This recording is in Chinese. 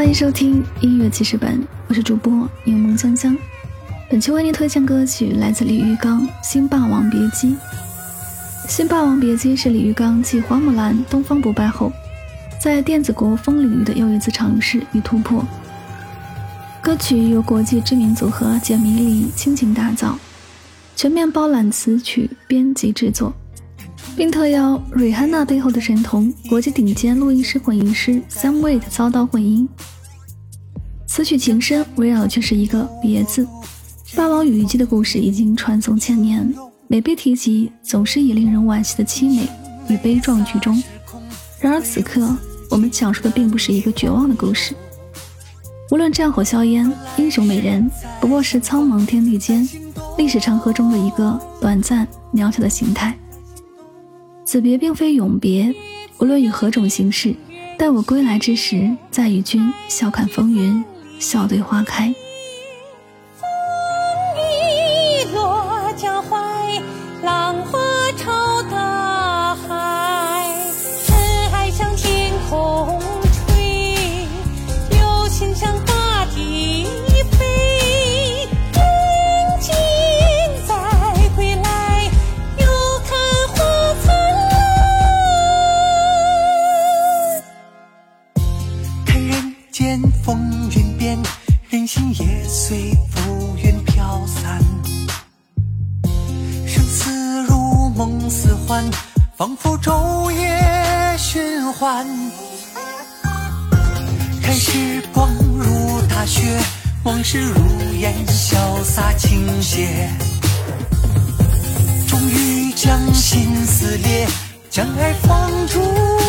欢迎收听音乐记事本，我是主播柠檬香香。本期为您推荐歌曲来自李玉刚《新霸王别姬》。《新霸王别姬》是李玉刚继《花木兰》《东方不败》后，在电子国风领域的又一次尝试与突破。歌曲由国际知名组合简迷离倾情打造，全面包揽词曲、编辑、制作。并特邀瑞汉娜背后的神童，国际顶尖录音师混音师 Sam Wade 操刀混音。此曲情深，围绕却是一个“别”字。霸王与虞姬的故事已经传颂千年，每被提及，总是以令人惋惜的凄美与悲壮居中。然而此刻，我们讲述的并不是一个绝望的故事。无论战火硝烟，英雄美人，不过是苍茫天地间，历史长河中的一个短暂渺小的形态。此别并非永别，无论以何种形式，待我归来之时，再与君笑看风云，笑对花开。风风云变，人心也随浮云飘散。生死如梦似幻，仿佛昼夜循环。看时光如大雪，往事如烟，潇洒倾泻。终于将心撕裂，将爱放逐。